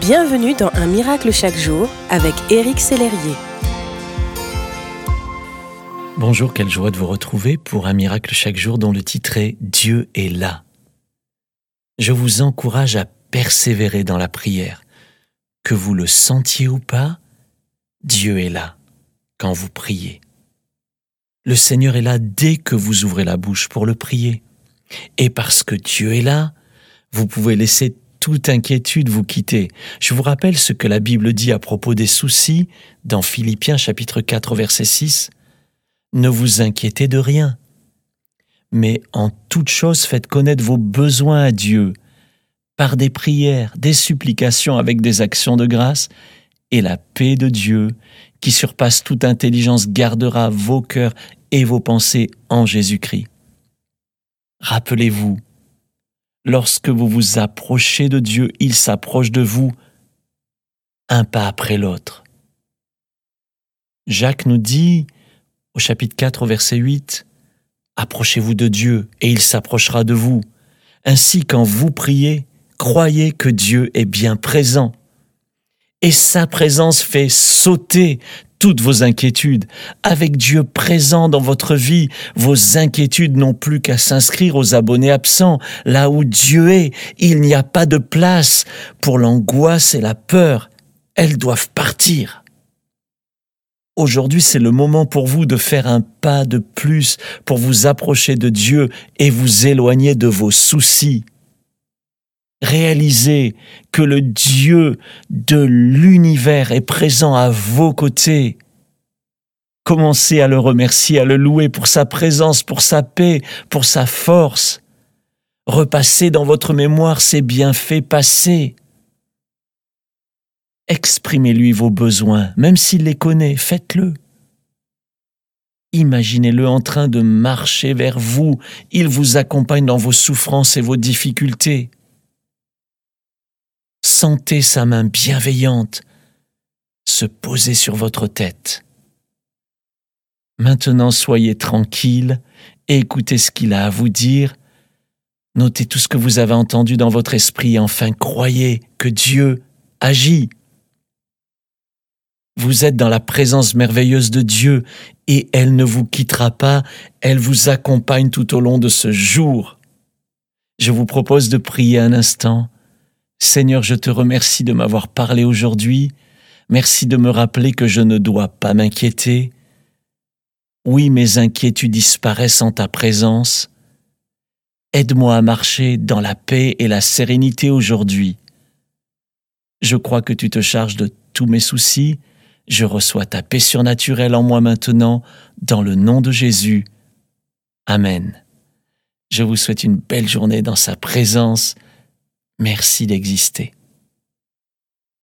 Bienvenue dans Un miracle chaque jour avec Éric Sellerier. Bonjour, quelle joie de vous retrouver pour Un miracle chaque jour dont le titre est Dieu est là. Je vous encourage à persévérer dans la prière. Que vous le sentiez ou pas, Dieu est là quand vous priez. Le Seigneur est là dès que vous ouvrez la bouche pour le prier. Et parce que Dieu est là, vous pouvez laisser toute inquiétude vous quitter. Je vous rappelle ce que la Bible dit à propos des soucis dans Philippiens chapitre 4 verset 6. Ne vous inquiétez de rien, mais en toute chose faites connaître vos besoins à Dieu par des prières, des supplications avec des actions de grâce, et la paix de Dieu, qui surpasse toute intelligence, gardera vos cœurs et vos pensées en Jésus-Christ. Rappelez-vous, lorsque vous vous approchez de Dieu, il s'approche de vous un pas après l'autre. Jacques nous dit au chapitre 4 au verset 8, Approchez-vous de Dieu et il s'approchera de vous. Ainsi quand vous priez, croyez que Dieu est bien présent. Et sa présence fait sauter toutes vos inquiétudes. Avec Dieu présent dans votre vie, vos inquiétudes n'ont plus qu'à s'inscrire aux abonnés absents. Là où Dieu est, il n'y a pas de place pour l'angoisse et la peur. Elles doivent partir. Aujourd'hui, c'est le moment pour vous de faire un pas de plus pour vous approcher de Dieu et vous éloigner de vos soucis. Réalisez que le Dieu de l'univers est présent à vos côtés. Commencez à le remercier, à le louer pour sa présence, pour sa paix, pour sa force. Repassez dans votre mémoire ses bienfaits passés. Exprimez-lui vos besoins, même s'il les connaît, faites-le. Imaginez-le en train de marcher vers vous, il vous accompagne dans vos souffrances et vos difficultés. Sentez sa main bienveillante se poser sur votre tête. Maintenant soyez tranquille écoutez ce qu'il a à vous dire. Notez tout ce que vous avez entendu dans votre esprit et enfin croyez que Dieu agit. Vous êtes dans la présence merveilleuse de Dieu et elle ne vous quittera pas, elle vous accompagne tout au long de ce jour. Je vous propose de prier un instant Seigneur, je te remercie de m'avoir parlé aujourd'hui. Merci de me rappeler que je ne dois pas m'inquiéter. Oui, mes inquiétudes disparaissent en ta présence. Aide-moi à marcher dans la paix et la sérénité aujourd'hui. Je crois que tu te charges de tous mes soucis. Je reçois ta paix surnaturelle en moi maintenant, dans le nom de Jésus. Amen. Je vous souhaite une belle journée dans sa présence Merci d'exister.